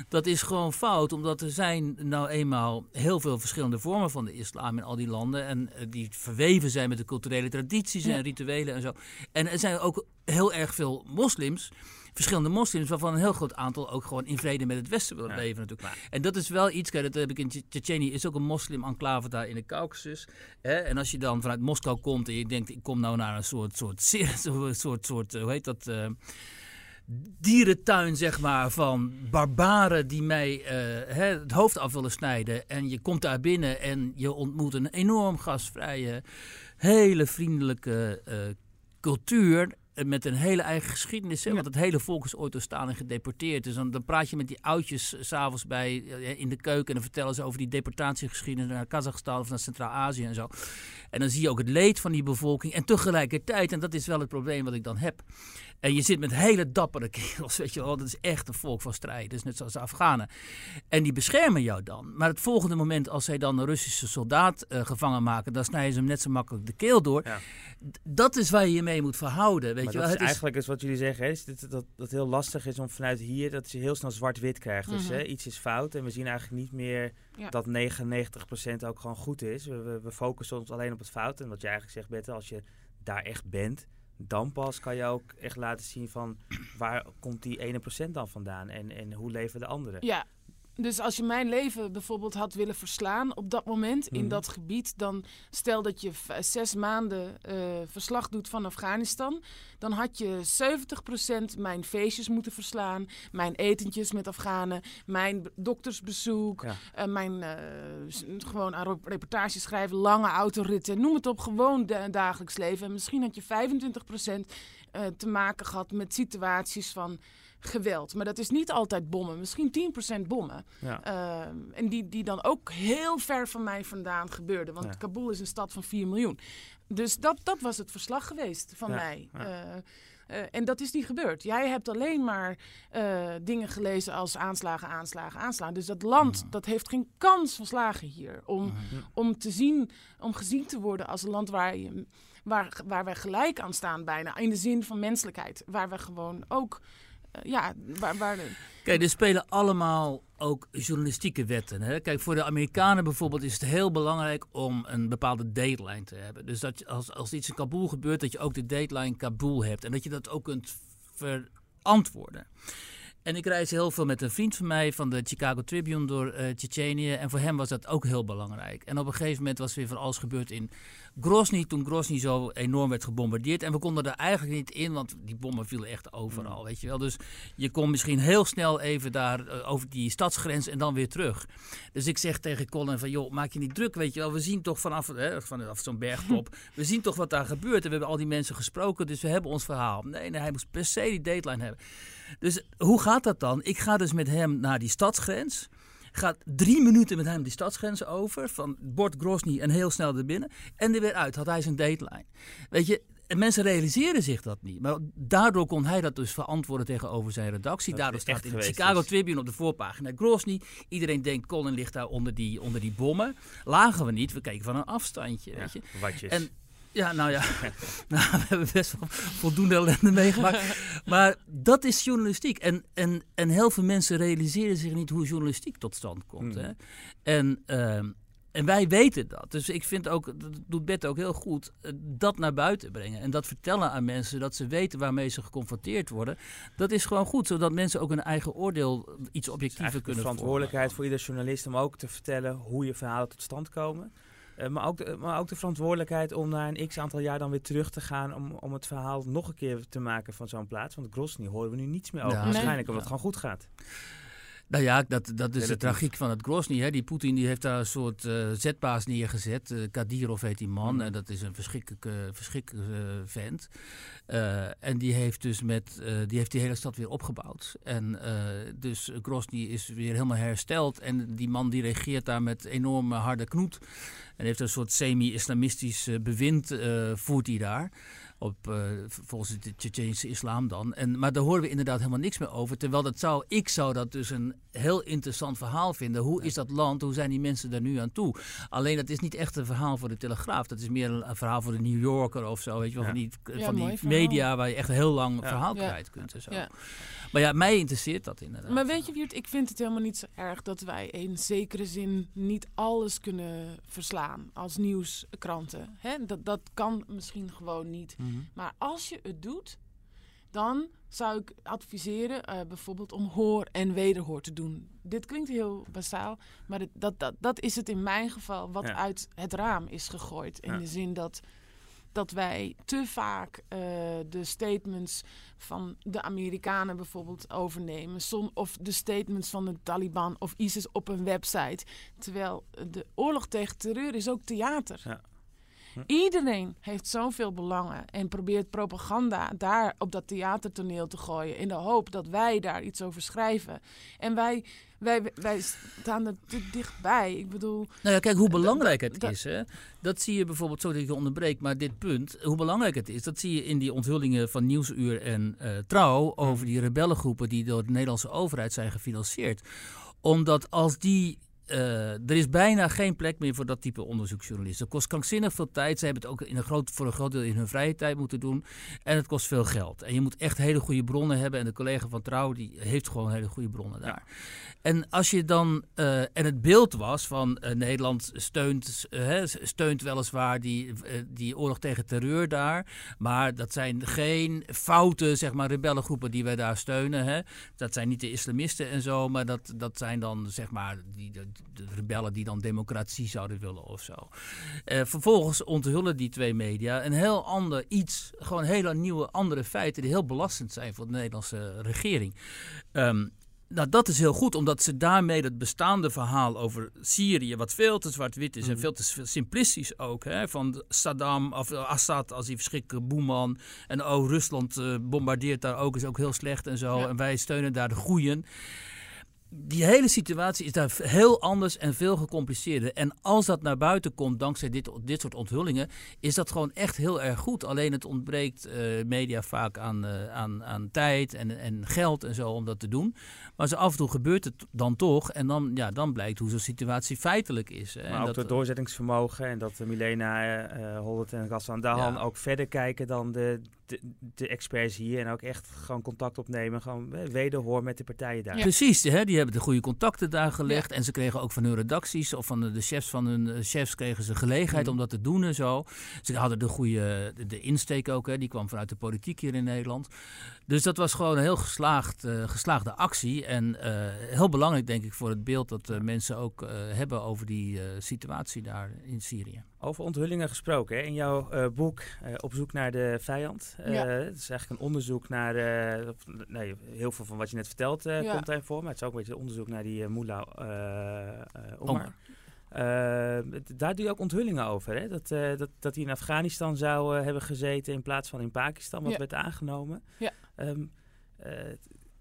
Dat is gewoon fout, omdat er zijn nou eenmaal heel veel verschillende vormen van de islam in al die landen. En eh, die verweven zijn met de culturele tradities en rituelen en zo. En er zijn ook heel erg veel moslims verschillende moslims, waarvan een heel groot aantal ook gewoon in vrede met het Westen willen Ja. leven natuurlijk. En dat is wel iets, kijk, dat heb ik in Tsjetsjenië, is ook een moslim-enclave daar in de Caucasus. Hè? En als je dan vanuit Moskou komt en je denkt, ik kom nou naar een soort, soort, (laughs) soort, soort, soort, soort hoe heet dat... eh, dierentuin, zeg maar, van barbaren die mij eh, het hoofd af willen snijden. En je komt daar binnen en je ontmoet een enorm gastvrije, hele vriendelijke eh, cultuur. Eh, Met een hele eigen geschiedenis. Hè? Want het hele volk is ooit doorstaan en gedeporteerd. Dus dan, dan praat je met die oudjes s s'avonds bij eh, in de keuken. En dan vertellen ze over die deportatiegeschiedenis naar Kazachstan of naar Centraal-Azië en zo. En dan zie je ook het leed van die bevolking. En tegelijkertijd, en dat is wel het probleem wat ik dan heb. En je zit met hele dappere (laughs) kerels, weet je wel. Dat is echt een volk van strijders, net zoals de Afghanen. En die beschermen jou dan. Maar het volgende moment, als zij dan een Russische soldaat eh, gevangen maken, dan snijden ze hem net zo makkelijk de keel door. Ja. Dat is waar je je mee moet verhouden, weet maar je dat wel. is Het is- eigenlijk is wat jullie zeggen, hè, is dat, dat, dat heel lastig is om vanuit hier dat je heel snel zwart-wit krijgt. Dus Mhm. hè, iets is fout en we zien eigenlijk niet meer Ja. dat 99% ook gewoon goed is. We, we, we focussen ons alleen op het fout. En wat jij eigenlijk zegt, Bette, als je daar echt bent, dan pas kan je ook echt laten zien van waar komt die ene procent dan vandaan en, en hoe leven de anderen. Ja, Dus als je mijn leven bijvoorbeeld had willen verslaan op dat moment in mhm. dat gebied, dan stel dat je zes maanden uh, verslag doet van Afghanistan, dan had je 70% mijn feestjes moeten verslaan, mijn etentjes met Afghanen, mijn doktersbezoek, uh, mijn uh, gewoon aan reportages schrijven, lange autoritten, noem het op, gewoon dagelijks leven. En misschien had je 25% te maken gehad met situaties van geweld. Maar dat is niet altijd bommen, misschien 10% bommen. Ja. Ehm, en die, die dan ook heel ver van mij vandaan gebeurden. Want Kabul is een stad van 4 miljoen. Dus dat, dat was het verslag geweest van mij. Uh, en dat is niet gebeurd. Jij hebt alleen maar uh, dingen gelezen als aanslagen, aanslagen, aanslagen. Dus dat land dat heeft geen kans van slagen hier. Om, om, te zien, om gezien te worden als een land waar, je, waar, waar wij gelijk aan staan bijna. In de zin van menselijkheid. Waar we gewoon ook eh, ja, waar, waar Kijk, er spelen allemaal ook journalistieke wetten. Hè? Kijk, voor de Amerikanen bijvoorbeeld is het heel belangrijk om een bepaalde deadline te hebben. Dus dat als, als iets in Kabul gebeurt, dat je ook de deadline Kabul hebt. En dat je dat ook kunt verantwoorden. En ik reis heel veel met een vriend van mij van de Chicago Tribune door uh, Tsjetsjenië. En voor hem was dat ook heel belangrijk. En op een gegeven moment was er weer van alles gebeurd in Grozny. Toen Grozny zo enorm werd gebombardeerd. En we konden er eigenlijk niet in, want die bommen vielen echt overal. Weet je wel. Dus je kon misschien heel snel even daar uh, over die stadsgrens en dan weer terug. Dus ik zeg tegen Colin van joh, maak je niet druk. Weet je wel. We zien toch vanaf, hè, vanaf zo'n bergtop. (laughs) we zien toch wat daar gebeurt. En we hebben al die mensen gesproken. Dus we hebben ons verhaal. Nee, nee hij moest per se die deadline hebben. Dus hoe gaat dat dan? Ik ga dus met hem naar die stadsgrens. Gaat drie minuten met hem die stadsgrens over. Van Bord Grozny en heel snel er binnen. En er weer uit. Had hij zijn deadline. Weet je, en mensen realiseren zich dat niet. Maar daardoor kon hij dat dus verantwoorden tegenover zijn redactie. daardoor staat in de Chicago Tribune op de voorpagina Grozny. Iedereen denkt Colin ligt daar onder die, onder die bommen. Lagen we niet. We keken van een afstandje. weet je. En ja, nou ja. (laughs) nou, we hebben best wel voldoende ellende meegemaakt. Maar dat is journalistiek. En, en, en heel veel mensen realiseren zich niet hoe journalistiek tot stand komt. Hmm. Hè? En, ehm, en wij weten dat. Dus ik vind ook, dat doet Bert ook heel goed, eh, dat naar buiten brengen. En dat vertellen aan mensen, dat ze weten waarmee ze geconfronteerd worden. Dat is gewoon goed, zodat mensen ook een eigen oordeel iets objectiever kunnen De verantwoordelijkheid voor ieder journalist om ook te vertellen hoe je verhalen tot stand komen. Eh, maar, ook de, maar ook de verantwoordelijkheid om na een x aantal jaar dan weer terug te gaan om, om het verhaal nog een keer te maken van zo'n plaats. Want Grozny horen we nu niets meer over. Waarschijnlijk omdat het gewoon goed gaat. Nou ja, dat, dat is de tragiek van het Grozny. Hè. Die Poetin die heeft daar een soort uh, zetbaas neergezet. Uh, Kadirov heet die man. Mm. En dat is een verschrikkelijke, verschrikkelijke vent. Uh, en die heeft dus met, die, heeft die hele stad weer opgebouwd. En dus Grozny is weer helemaal hersteld. En die man die regeert daar met enorme harde knoet. En heeft een soort semi-islamistisch bewind voert hij daar op, uh, volgens de Tsjetsjeense islam dan. En, maar daar horen we inderdaad helemaal niks meer over. Terwijl dat zou, ik zou dat dus een heel interessant verhaal vinden. Hoe is dat land? Hoe zijn die mensen daar nu aan toe? Alleen dat is niet echt een verhaal voor de Telegraaf. Dat is meer een, verhaal voor de New Yorker of zo. Weet je wel, van die, van die media waar je echt heel lang verhaal kwijt kunt en zo. Maar ja, mij interesseert dat inderdaad. Maar weet je, Wiert, ik vind het helemaal niet zo erg dat wij in zekere zin niet alles kunnen verslaan als nieuwskranten. Hè? Dat, dat kan misschien gewoon niet. Mhm. Maar als je het doet, dan zou ik adviseren uh, bijvoorbeeld om hoor en wederhoor te doen. Dit klinkt heel basaal, maar dat, dat, dat is het in mijn geval wat uit het raam is gegooid. In de zin dat dat wij te vaak uh, de statements van de Amerikanen bijvoorbeeld overnemen. Som, of de statements van de Taliban of ISIS op een website. Terwijl de oorlog tegen terreur is ook theater. Ja. Iedereen heeft zoveel belangen en probeert propaganda daar op dat theatertoneel te gooien. In de hoop dat wij daar iets over schrijven. En wij wij, wij staan er te dichtbij. Ik bedoel... Nou ja, kijk hoe belangrijk het is. Hè? Dat zie je bijvoorbeeld, sorry dat ik je onderbreek, maar dit punt, hoe belangrijk het is, dat zie je in die onthullingen van Nieuwsuur en uh, Trouw over die rebellengroepen die door de Nederlandse overheid zijn gefinancierd. Omdat als die uh, er is bijna geen plek meer voor dat type onderzoeksjournalisten. Dat kost krankzinnig veel tijd. Ze hebben het ook in een groot, voor een groot deel in hun vrije tijd moeten doen. En het kost veel geld. En je moet echt hele goede bronnen hebben. En de collega van Trouw die heeft gewoon hele goede bronnen daar. En als je dan. Uh, en het beeld was van uh, Nederland steunt, steunt weliswaar die, die oorlog tegen terreur daar. Maar dat zijn geen foute, zeg maar, rebellengroepen die wij daar steunen. Hè. Dat zijn niet de islamisten en zo. Maar dat, dat zijn dan, zeg maar, die, de rebellen die dan democratie zouden willen of zo. Uh, vervolgens onthullen die twee media een heel ander iets, gewoon hele nieuwe andere feiten die heel belastend zijn voor de Nederlandse regering. Um, nou, dat is heel goed, omdat ze daarmee het bestaande verhaal over Syrië, wat veel te zwart-wit is en mhm. veel te simplistisch ook, hè, van Saddam of Assad als die verschrikkelijke boeman en oh, Rusland uh, bombardeert daar ook, is ook heel slecht en zo, en wij steunen daar de groeien die hele situatie is daar heel anders en veel gecompliceerder. En als dat naar buiten komt dankzij dit, dit soort onthullingen, is dat gewoon echt heel erg goed. Alleen het ontbreekt uh, media vaak aan, uh, aan, aan tijd en, en geld en zo om dat te doen. Maar zo af en toe gebeurt het dan toch. En dan, ja, dan blijkt hoe zo'n situatie feitelijk is. Maar en ook dat, het doorzettingsvermogen en dat Milena uh, Holt en Gassan Dahan ja. ook verder kijken dan de, de, de, experts hier. En ook echt gewoon contact opnemen. Gewoon wederhoor met de partijen daar. Precies, hè, die hebben de goede contacten daar gelegd. En ze kregen ook van hun redacties of van de, chefs van hun eh, chefs kregen ze gelegenheid mm. om dat te doen en zo. Ze hadden de goede de, insteek ook, hè, die kwam vanuit de politiek hier in Nederland. Dus dat was gewoon een heel geslaagd, uh, geslaagde actie. En uh, heel belangrijk, denk ik, voor het beeld dat uh, mensen ook hebben over die situatie daar in Syrië. Over onthullingen gesproken, hè? in jouw boek Op zoek naar de vijand. Ja. Het is eigenlijk een onderzoek naar, nee, heel veel van wat je net vertelt ja. komt daarin voor. Maar het is ook een beetje een onderzoek naar die Mullah Omar. daar doe je ook onthullingen over. Hè? Dat, dat, dat hij in Afghanistan zou hebben gezeten in plaats van in Pakistan, wat werd aangenomen. Ja. Um,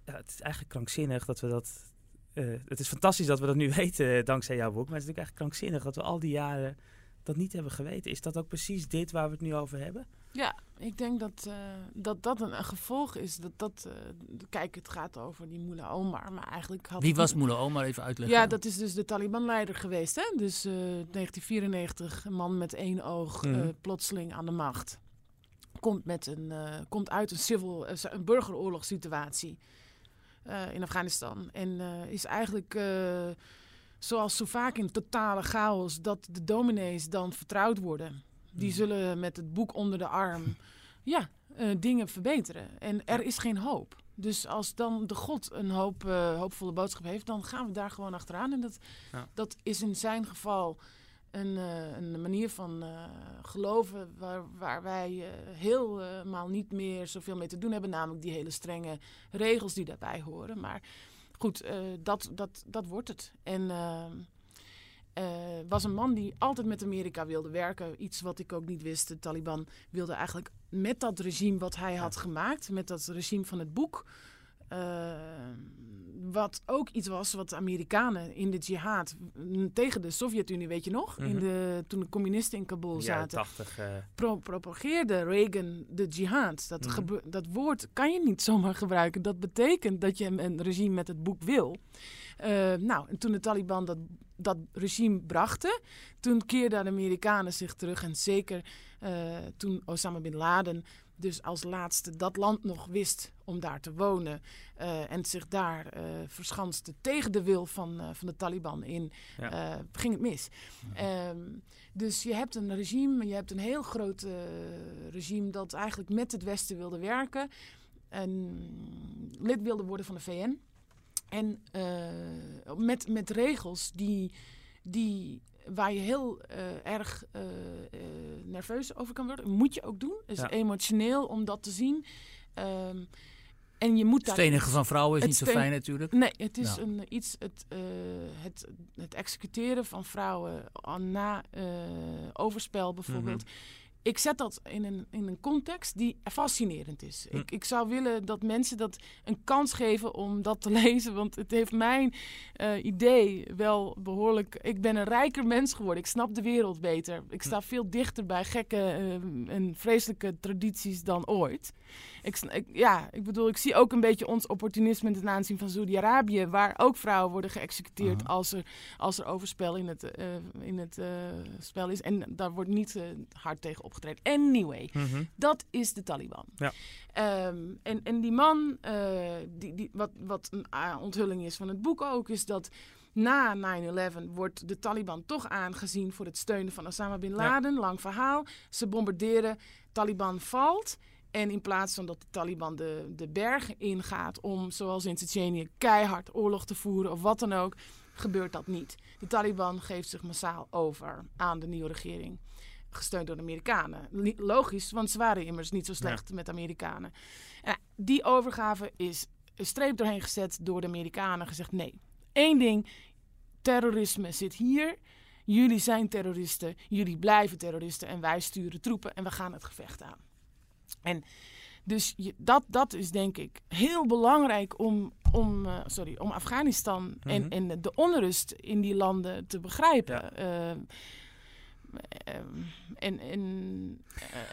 ja, het is eigenlijk krankzinnig dat we dat. Uh, het is fantastisch dat we dat nu (laughs) weten dankzij jouw boek. Maar het is natuurlijk eigenlijk krankzinnig dat we al die jaren dat niet hebben geweten. Is dat ook precies dit waar we het nu over hebben? Ja, ik denk dat uh, dat, dat een, een, gevolg is. Dat, dat, uh, kijk, het gaat over die Mullah Omar. Maar eigenlijk had Wie was Mullah Omar? Even uitleggen. Ja, dat is dus de Taliban-leider geweest. Hè? Dus 1994, een man met één oog, mm. plotseling aan de macht komt, met een, uh, komt uit een, civil, uh, een burgeroorlogssituatie uh, in Afghanistan. En is eigenlijk, zoals zo vaak in totale chaos, dat de dominees dan vertrouwd worden. Die hmm. zullen met het boek onder de arm (laughs) ja, dingen verbeteren. En er is geen hoop. Dus als dan de God een hoop, hoopvolle boodschap heeft, dan gaan we daar gewoon achteraan. En dat, ja. dat is in zijn geval een, uh, een manier van uh, geloven waar, waar wij uh, helemaal niet meer zoveel mee te doen hebben. Namelijk die hele strenge regels die daarbij horen. Maar goed, dat, dat, dat wordt het. En was een man die altijd met Amerika wilde werken. Iets wat ik ook niet wist. De Taliban wilde eigenlijk met dat regime wat hij had gemaakt, met dat regime van het boek wat ook iets was wat de Amerikanen in de jihad tegen de Sovjet-Unie, weet je nog? in mhm. de, toen de communisten in Kabul zaten. 80, uh... pro propageerde Reagan de jihad. Dat, mm dat woord kan je niet (laughs) zomaar gebruiken. Dat betekent dat je een regime met het boek wil. Uh, nou, en toen de Taliban dat, dat regime brachten, toen keerden de Amerikanen zich terug. En zeker uh, toen Osama bin Laden dus als laatste dat land nog wist om daar te wonen uh, en zich daar uh, verschanste tegen de wil van, uh, van de Taliban in, ging het mis. Um, dus je hebt een regime, je hebt een heel groot regime dat eigenlijk met het Westen wilde werken en lid wilde worden van de VN. En met, met regels die, die waar je heel uh, erg uh, uh, nerveus over kan worden. Moet je ook doen. Het is ja. emotioneel om dat te zien. Um, en je moet daar... Stenigen van vrouwen is niet zo fijn natuurlijk. Nee, het is een, iets... Het, het, het executeren van vrouwen na overspel bijvoorbeeld... Mm -hmm ik zet dat in een, in een context die fascinerend is. Hm. Ik, ik zou willen dat mensen dat een kans geven om dat te (laughs) lezen. Want het heeft mijn uh, idee wel behoorlijk. Ik ben een rijker mens geworden. Ik snap de wereld beter. Ik sta hm. veel dichter bij gekke uh, en vreselijke tradities dan ooit. Ik, ja, ik bedoel, ik zie ook een beetje ons opportunisme ten aanzien van Saudi-Arabië, waar ook vrouwen worden geëxecuteerd als, er, als er overspel in het, uh, in het uh, spel is. En daar wordt niet uh, hard tegen opgetreden. Anyway, mhm. dat is de Taliban. Ja. Um, en, en die man, die, die, wat, wat een onthulling is van het boek ook, is dat na 9-11 wordt de Taliban toch aangezien voor het steunen van Osama bin Laden. Lang verhaal. Ze bombarderen, Taliban valt. En in plaats van dat de Taliban de, de bergen ingaat om, zoals in Tsjetsjenië, keihard oorlog te voeren of wat dan ook, gebeurt dat niet. De Taliban geeft zich massaal over aan de nieuwe regering. Gesteund door de Amerikanen. Logisch, want ze waren immers niet zo slecht met de Amerikanen. En die overgave is een streep doorheen gezet door de Amerikanen. Gezegd nee. Eén ding, terrorisme zit hier. Jullie zijn terroristen, jullie blijven terroristen en wij sturen troepen en we gaan het gevecht aan. En dus je, dat, dat is denk ik heel belangrijk om, om, uh, sorry, om Afghanistan en, mhm. en de onrust in die landen te begrijpen. Ja. Uh, en, en,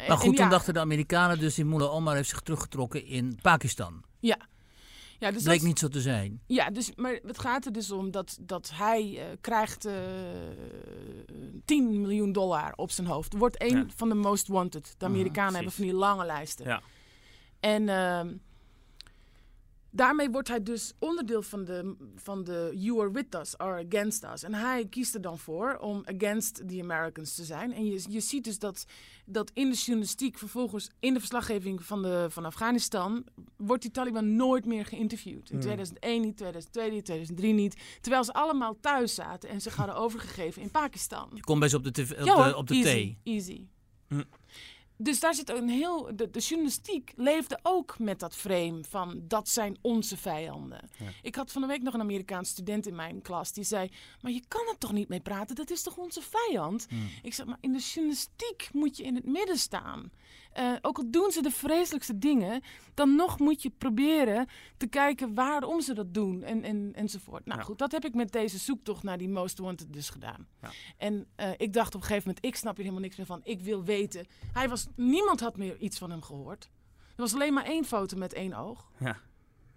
maar goed, toen dachten de Amerikanen dus die Mullah Omar heeft zich teruggetrokken in Pakistan. Ja, ja, dus Bleek niet zo te zijn. Ja, dus, maar het gaat er dus om dat, dat hij uh, krijgt uh, 10 miljoen dollar op zijn hoofd. Wordt een van de most wanted. De Amerikanen hebben van die lange lijsten. Ja. En... Daarmee wordt hij dus onderdeel van de, van de You are with us, are against us. En hij kiest er dan voor om against the Americans te zijn. En je, je ziet dus dat, dat in de journalistiek, vervolgens in de verslaggeving van, de, van Afghanistan, wordt die Taliban nooit meer geïnterviewd. In 2001 hmm. niet, 2002 niet, 2003 niet. Terwijl ze allemaal thuis zaten en zich hadden overgegeven in Pakistan. Je komt best op de, op de, op de easy, Easy. Mm dus daar zit een heel. De, de, journalistiek leefde ook met dat frame van dat zijn onze vijanden. Ik had van de week nog een Amerikaanse student in mijn klas die zei: Maar je kan er toch niet mee praten? Dat is toch onze vijand? Hmm. Ik zeg: Maar in de journalistiek moet je in het midden staan. Uh, ook al doen ze de vreselijkste dingen, dan nog moet je proberen te kijken waarom ze dat doen en, en, enzovoort. Nou goed, dat heb ik met deze zoektocht naar die Most Wanted dus gedaan. Ja. En uh, ik dacht op een gegeven moment, ik snap hier helemaal niks meer van. Ik wil weten. Hij was, niemand had meer iets van hem gehoord. Er was alleen maar één foto met één oog. Ja.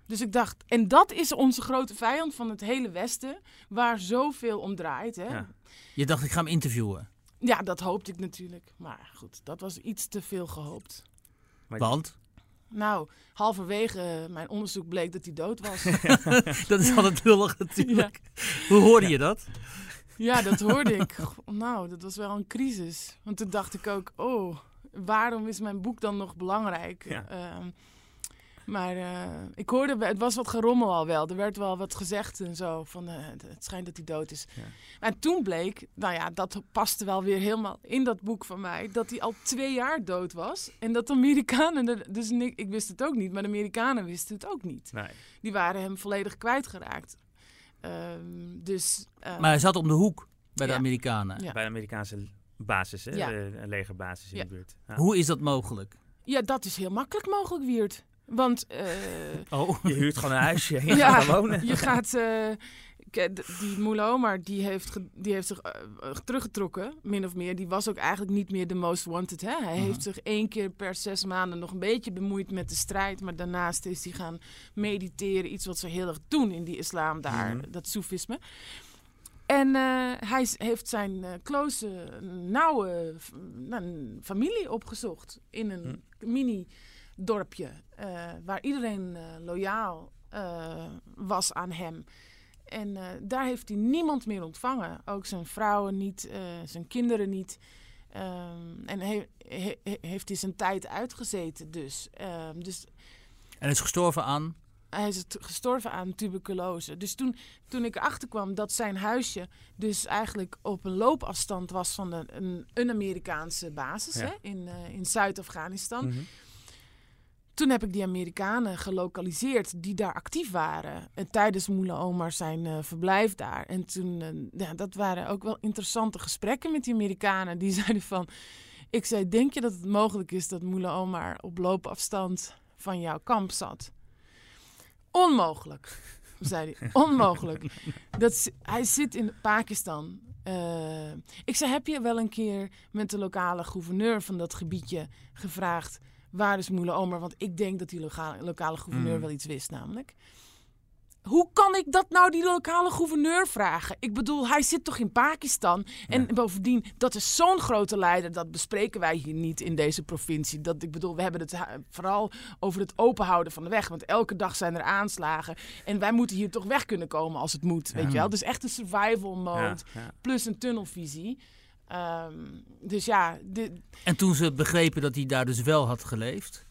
Dus ik dacht, en dat is onze grote vijand van het hele Westen, waar zoveel om draait. Hè? Ja. Je dacht, ik ga hem interviewen. Ja, dat hoopte ik natuurlijk. Maar goed, dat was iets te veel gehoopt. Want? Nou, halverwege mijn onderzoek bleek dat hij dood was. (laughs) dat is altijd lullig (laughs) natuurlijk. Hoe hoorde je dat? Ja, dat hoorde ik. Nou, dat was wel een crisis. Want toen dacht ik ook, oh, waarom is mijn boek dan nog belangrijk? Ja. Ehm, maar uh, ik hoorde, het was wat gerommel al wel. Er werd wel wat gezegd en zo. Van, uh, het schijnt dat hij dood is. Ja. En toen bleek, nou ja, dat paste wel weer helemaal in dat boek van mij. Dat hij al twee jaar dood was. En dat de Amerikanen, dus ik, ik wist het ook niet, maar de Amerikanen wisten het ook niet. Nee. Die waren hem volledig kwijtgeraakt. Uh, dus, uh, maar hij zat om de hoek bij de Amerikanen. Ja. Bij de Amerikaanse basis, hè? Ja. De legerbasis in de buurt. Hoe is dat mogelijk? Ja, dat is heel makkelijk mogelijk, Wiert. Want... Uh, (laughs) oh, je huurt gewoon een huisje en je ja, gaat wonen. Je gaat... Uh, die Moulin die heeft, die heeft zich uh, teruggetrokken, min of meer. Die was ook eigenlijk niet meer de most wanted. Hè? Hij heeft zich één keer per zes maanden nog een beetje bemoeid met de strijd. Maar daarnaast is hij gaan mediteren. Iets wat ze heel erg doen in die islam daar, mhm. dat soefisme. En uh, hij heeft zijn uh, close, nauwe nou, familie opgezocht in een mhm. mini dorpje. Uh, waar iedereen uh, loyaal uh, was aan hem. En daar heeft hij niemand meer ontvangen. Ook zijn vrouwen niet, zijn kinderen niet. Um, en he, he, heeft hij zijn tijd uitgezeten dus. Um, dus. En is gestorven aan? Hij is gestorven aan tuberculose. Dus toen, toen ik erachter kwam dat zijn huisje dus eigenlijk op een loopafstand was van de, een, een Amerikaanse basis ja. hè, in, in Zuid-Afghanistan. Mm -hmm toen heb ik die Amerikanen gelokaliseerd die daar actief waren. En tijdens Moela Omar zijn uh, verblijf daar. En toen, uh, ja, dat waren ook wel interessante gesprekken met die Amerikanen. Die (laughs) zeiden van, Ik zei, denk je dat het mogelijk is dat Moela Omar op loopafstand van jouw kamp zat? Onmogelijk, (laughs) zei hij. Onmogelijk. Dat, hij zit in Pakistan. Uh, ik zei, heb je wel een keer met de lokale gouverneur van dat gebiedje gevraagd... waar is Moela Omar? Want ik denk dat die lokale, lokale gouverneur mm. wel iets wist namelijk hoe kan ik dat nou die lokale gouverneur vragen? Ik bedoel, hij zit toch in Pakistan? En bovendien, dat is zo'n grote leider. Dat bespreken wij hier niet in deze provincie. Dat, ik bedoel, we hebben het vooral over het openhouden van de weg. Want elke dag zijn er aanslagen. En wij moeten hier toch weg kunnen komen als het moet. Weet je wel? Dus echt een survival mode. Plus een tunnelvisie. Ehm, dus ja. En toen ze begrepen dat hij daar dus wel had geleefd.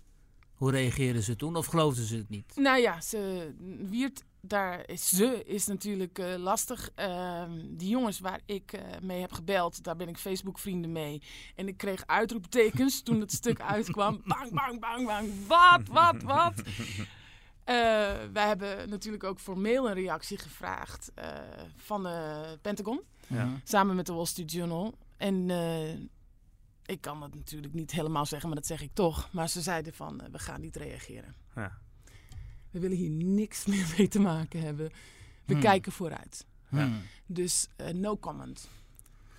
Hoe reageerden ze toen? Of geloofden ze het niet? Nou ja, ze wiert daar is ze is natuurlijk uh, lastig. Uh, die jongens waar ik uh, mee heb gebeld, daar ben ik Facebook vrienden mee. En ik kreeg uitroeptekens toen het stuk (laughs) uitkwam. Bang, bang, bang, bang. Wat, wat, wat? Uh, (laughs) wij hebben natuurlijk ook formeel een reactie gevraagd van de Pentagon. Ja. Samen met de Wall Street Journal. En ik kan het natuurlijk niet helemaal zeggen, maar dat zeg ik toch. Maar ze zeiden van, we gaan niet reageren. Ja we willen hier niks (laughs) meer mee te maken hebben. We hmm. kijken vooruit. Hmm. Dus uh, no comment.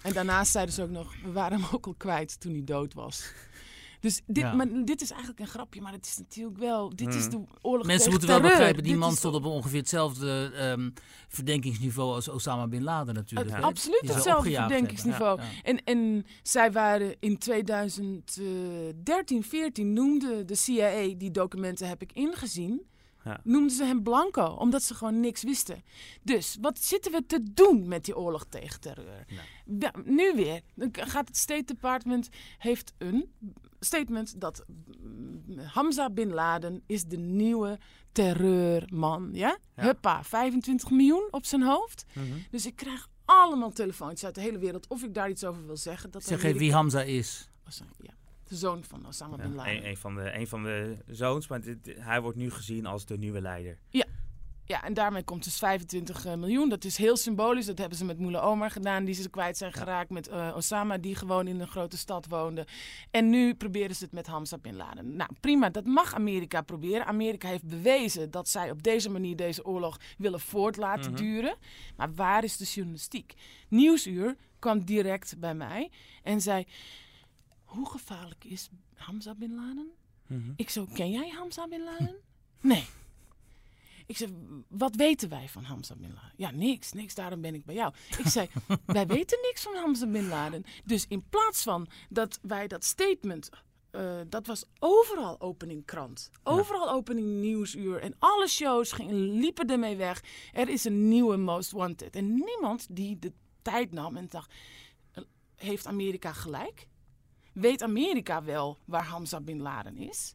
En daarnaast zeiden ze ook nog, we waren hem ook al kwijt toen hij dood was. Dus dit, maar dit is eigenlijk een grapje, maar het is natuurlijk wel. Dit is hmm. de oorlog. Mensen moeten wel begrijpen, die man stond op ongeveer hetzelfde um, verdenkingsniveau als Osama bin Laden natuurlijk. Absoluut hetzelfde verdenkingsniveau. En, en zij waren in 2013, 14 noemde de CIA, die documenten heb ik ingezien ja. noemden ze hem blanco, omdat ze gewoon niks wisten. Dus wat zitten we te doen met die oorlog tegen terreur? Ja, nu weer. gaat het State Department heeft een statement dat Hamza bin Laden is de nieuwe terreurman. Ja? ja. Huppa, 25 miljoen op zijn hoofd. Mhm. Dus ik krijg allemaal telefoontjes uit de hele wereld of ik daar iets over wil zeggen. Dat zeg even wie Hamza is. Oh, ja. De zoon van Osama Bin Laden. Een, een, van de, een van de zoons, maar hij wordt nu gezien als de nieuwe leider. Ja. Ja, en daarmee komt dus 25 eh, miljoen. Dat is heel symbolisch. Dat hebben ze met Moele Omar gedaan, die ze kwijt zijn geraakt. Met uh, Osama, die gewoon in een grote stad woonde. En nu proberen ze het met Hamza Bin Laden. Nou, prima. Dat mag Amerika proberen. Amerika heeft bewezen dat zij op deze manier deze oorlog willen voort laten mhm. duren. Maar waar is de journalistiek? Nieuwsuur kwam direct bij mij en zei hoe gevaarlijk is Hamza Bin Laden? Mhm. Ik zo, ken jij Hamza Bin (laughs) Laden? nee. Ik zei, wat weten wij van Hamza Bin Laden? Ja, niks, niks, daarom ben ik bij jou. Ik zei, (laughs) wij weten niks van Hamza Bin Laden. Dus in plaats van dat wij dat statement uh, dat was overal opening krant. Overal opening nieuwsuur. En alle shows gingen, liepen ermee weg. Er is een nieuwe Most Wanted. En niemand die de tijd nam en dacht... Eh, heeft Amerika gelijk? weet Amerika wel waar Hamza Bin Laden is?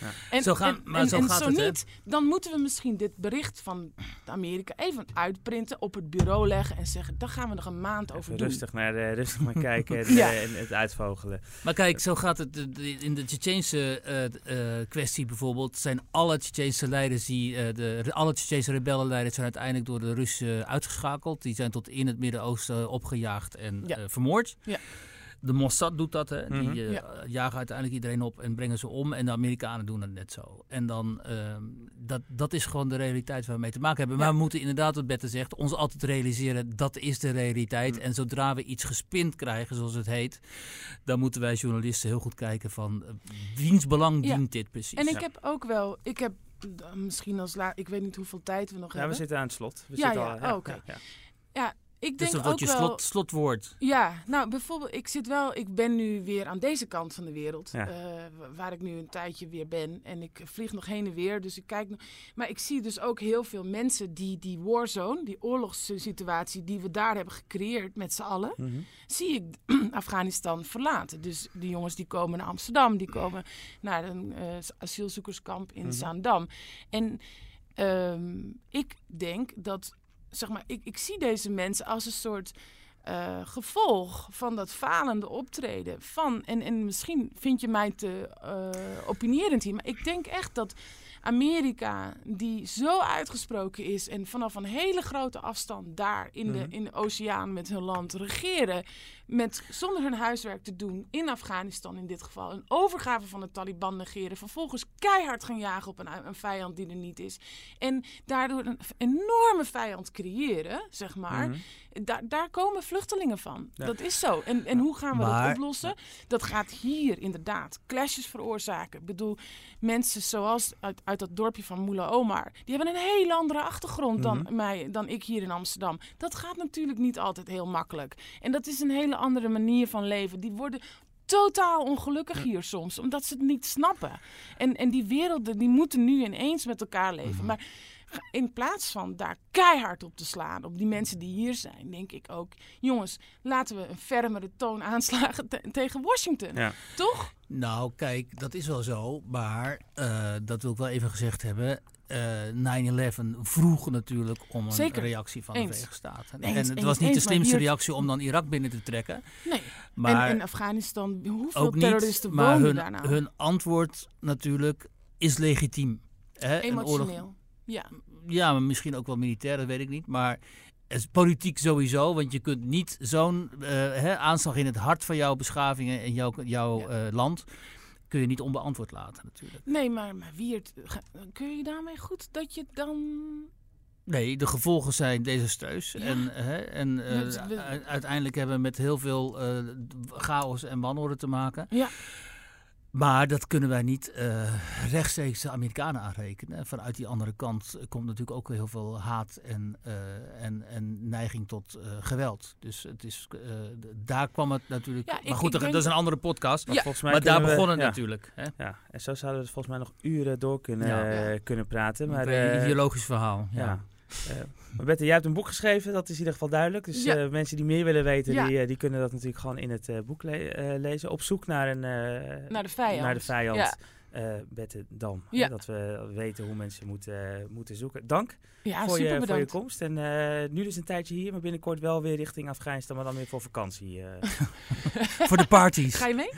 Ja. En, zo gaan, maar en, zo, gaat zo het, niet, dan moeten we misschien dit bericht van Amerika even uitprinten, op het bureau leggen en zeggen: daar gaan we nog een maand over even doen. Rustig, naar de, rustig maar (laughs) kijken en, ja. en, het uitvogelen. Maar kijk, zo gaat het in de Tsjetsjeense uh, uh, kwestie bijvoorbeeld. Zijn alle Tsjetsjeense leiders, die, uh, de, alle Tsjetsjeense rebellenleiders zijn uiteindelijk door de Russen uitgeschakeld. Die zijn tot in het Midden-Oosten opgejaagd en vermoord. Ja. De Mossad doet dat, hè. die uh, jagen uiteindelijk iedereen op en brengen ze om. En de Amerikanen doen het net zo. En dan, uh, dat, dat is gewoon de realiteit waar we mee te maken hebben. Maar we moeten inderdaad, wat Bette zegt, ons altijd realiseren, dat is de realiteit. Mm. En zodra we iets gespind krijgen, zoals het heet, dan moeten wij journalisten heel goed kijken van, uh, wiens belang dient dit precies? En ik heb ook wel, ik heb misschien als laat, ik weet niet hoeveel tijd we nog hebben. Ja, we zitten aan het slot. We ja, ja, al, oh, oké. ja, ik denk dus dat wordt je slot, slotwoord. Ja, nou bijvoorbeeld, ik zit wel, ik ben nu weer aan deze kant van de wereld, eh, waar ik nu een tijdje weer ben. En ik vlieg nog heen en weer, dus ik kijk nog. Maar ik zie dus ook heel veel mensen die die warzone, die oorlogssituatie die we daar hebben gecreëerd met z'n allen, mhm. zie ik (clears throat) Afghanistan verlaten. Dus die jongens die komen naar Amsterdam, die komen naar een uh, asielzoekerskamp in mm Zaandam. En um, ik denk dat zeg maar, ik, ik zie deze mensen als een soort uh, gevolg van dat falende optreden van, en, en misschien vind je mij te uh, opinierend hier, maar ik denk echt dat Amerika, die zo uitgesproken is en vanaf een hele grote afstand daar in de, mhm. in de oceaan met hun land regeren, met, zonder hun huiswerk te doen in Afghanistan in dit geval, een overgave van de Taliban negeren, vervolgens keihard gaan jagen op een, een vijand die er niet is en daardoor een enorme vijand creëren, zeg maar. Mhm. Daar, daar komen vluchtelingen van. Dat is zo. En, en hoe gaan we dat oplossen? Dat gaat hier inderdaad clashes veroorzaken. Ik bedoel, mensen zoals uit, uit dat dorpje van Moula Omar, die hebben een hele andere achtergrond dan, mhm. mij, dan ik hier in Amsterdam. Dat gaat natuurlijk niet altijd heel makkelijk. En dat is een hele andere manier van leven. Die worden totaal ongelukkig hier soms, omdat ze het niet snappen. En, en die werelden die moeten nu ineens met elkaar leven. Mhm. Maar in plaats van daar keihard op te slaan, op die mensen die hier zijn, denk ik ook, jongens, laten we een fermere toon (laughs) aanslagen tegen Washington. Ja. Toch? Nou, kijk, dat is wel zo, maar uh, dat wil ik wel even gezegd hebben. Uh, 9-11 vroeg natuurlijk om een reactie van de Verenigde Staten. en het was niet de slimste reactie om dan Irak binnen te trekken. Nee, maar en in Afghanistan, hoeveel terroristen niet, wonen hun, daar nou? hun antwoord natuurlijk is legitiem. Hè? Emotioneel. Ja. ja, maar misschien ook wel militair, dat weet ik niet. Maar het is politiek sowieso, want je kunt niet zo'n uh, aanslag in het hart van jouw beschavingen en jouw, jouw uh, land kun je niet onbeantwoord laten natuurlijk. Nee, maar, maar wie het, kun je daarmee goed dat je dan... Nee, de gevolgen zijn desastreus. Ja. En, hè, en uh, uiteindelijk hebben we met heel veel chaos en wanorde te maken. Ja. Maar dat kunnen wij niet uh, rechtstreeks de Amerikanen aanrekenen. Vanuit die andere kant komt natuurlijk ook heel veel haat en, uh, en, en neiging tot uh, geweld. Dus het is, daar kwam het natuurlijk. Ja, maar goed, dat is een andere podcast. Maar, volgens mij maar daar begon het ja. natuurlijk. Hè? Ja, en zo zouden we volgens mij nog uren door kunnen, kunnen praten. Maar, een ideologisch verhaal. ja. Uh, maar Bette, jij hebt een boek geschreven, dat is in ieder geval duidelijk. Dus ja. uh, mensen die meer willen weten, ja. die, uh, die, kunnen dat natuurlijk gewoon in het boek le lezen. Op zoek naar, een, naar de vijand. Naar de vijand. Ja. Bette Dam. Ja. dat we weten hoe mensen moeten, moeten zoeken. Dank voor, je, voor je komst. En nu dus een tijdje hier, maar binnenkort wel weer richting Afghanistan, maar dan weer voor vakantie. (laughs) voor de parties. Ga je mee?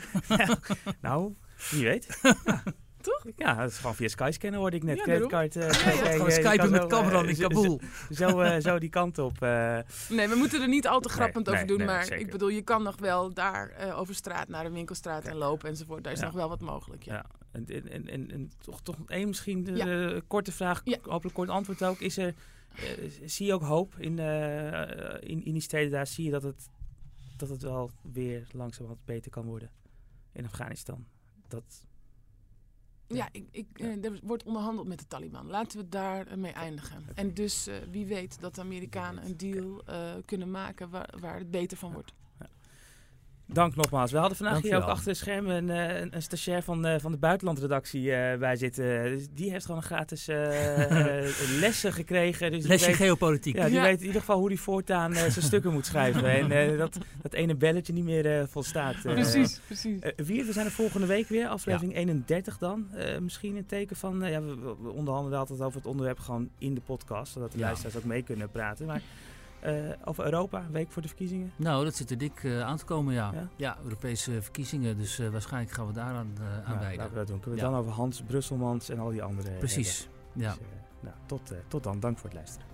(laughs) nou, wie weet. (laughs) Toch? Ja, dat is gewoon via Skyscanner hoorde ik net. Ja, Creditcard. Uh, gewoon skypen met Cameron in Kabul. Zo, uh, zo die kant op. Uh. Nee, we moeten er niet al te grappend nee, over doen. Nee, maar zeker. ik bedoel, je kan nog wel daar over straat naar de winkelstraat en lopen enzovoort. Daar is ja. nog wel wat mogelijk. Ja. ja. En, en, en, en, toch, toch één misschien de, ja. korte vraag, hopelijk kort antwoord ook. Is er, zie je ook hoop in, in, in die steden daar? Zie je dat het, dat het wel weer langzaam wat beter kan worden in Afghanistan? Dat ja, ik, ik, uh, er wordt onderhandeld met de Taliban. Laten we daar uh, mee eindigen. En dus uh, wie weet dat de Amerikanen een deal kunnen maken waar, waar het beter van wordt. Dank nogmaals. We hadden vandaag hier ook achter het scherm een, eh, een, een stagiair van, uh, van de buitenlandredactie uh, bij zitten. Dus die heeft gewoon een gratis (laughs) lessen gekregen. Dus Lesje weet, geopolitiek. Ja, die weet in ieder geval hoe hij voortaan zijn stukken moet schrijven. (laughs) en dat, dat ene belletje niet meer volstaat. precies, precies. Wier, we zijn er volgende week weer. Aflevering ja. 31 dan. misschien een teken van... ja, we, we, onderhandelen altijd over het onderwerp gewoon in de podcast. Zodat de ja. luisteraars ook mee kunnen praten. Maar over Europa, een week voor de verkiezingen? Nou, dat zit er dik uh, aan te komen, ja. Ja, ja Europese verkiezingen, dus uh, waarschijnlijk gaan we daar aan, aan ja, wijden. Laten we dat doen. Kunnen we ja. dan over Hans Brusselmans en al die andere Precies, hebben. ja. Dus, nou, tot, tot dan. Dank voor het luisteren.